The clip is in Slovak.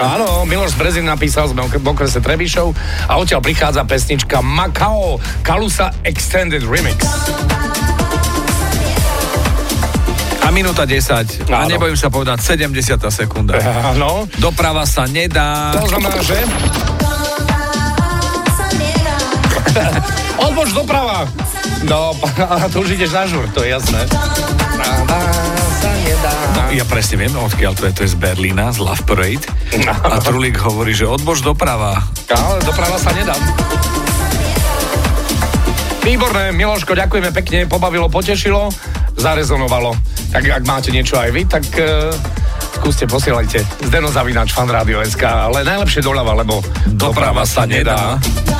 Áno, Miloš Brezin napísal z okrese Trebišov a odtiaľ prichádza pesnička Macao Kalusa Extended Remix. A minúta 10. A nebojím sa povedať 70. sekunda. Áno. Doprava sa nedá. To znamená, že... Odboč doprava. No, a to už ideš na žur, to je jasné. No, ja presne viem, odkiaľ to je, to je z Berlína, z Love Parade. A Trulík hovorí, že odbož doprava. Ale doprava sa nedá. Výborné, Miloško, ďakujeme pekne, pobavilo, potešilo, zarezonovalo. Tak ak máte niečo aj vy, tak uh, skúste, posielajte. Zdeno Zavinač, fan SK, ale najlepšie doľava, lebo doprava, doprava sa nedá. A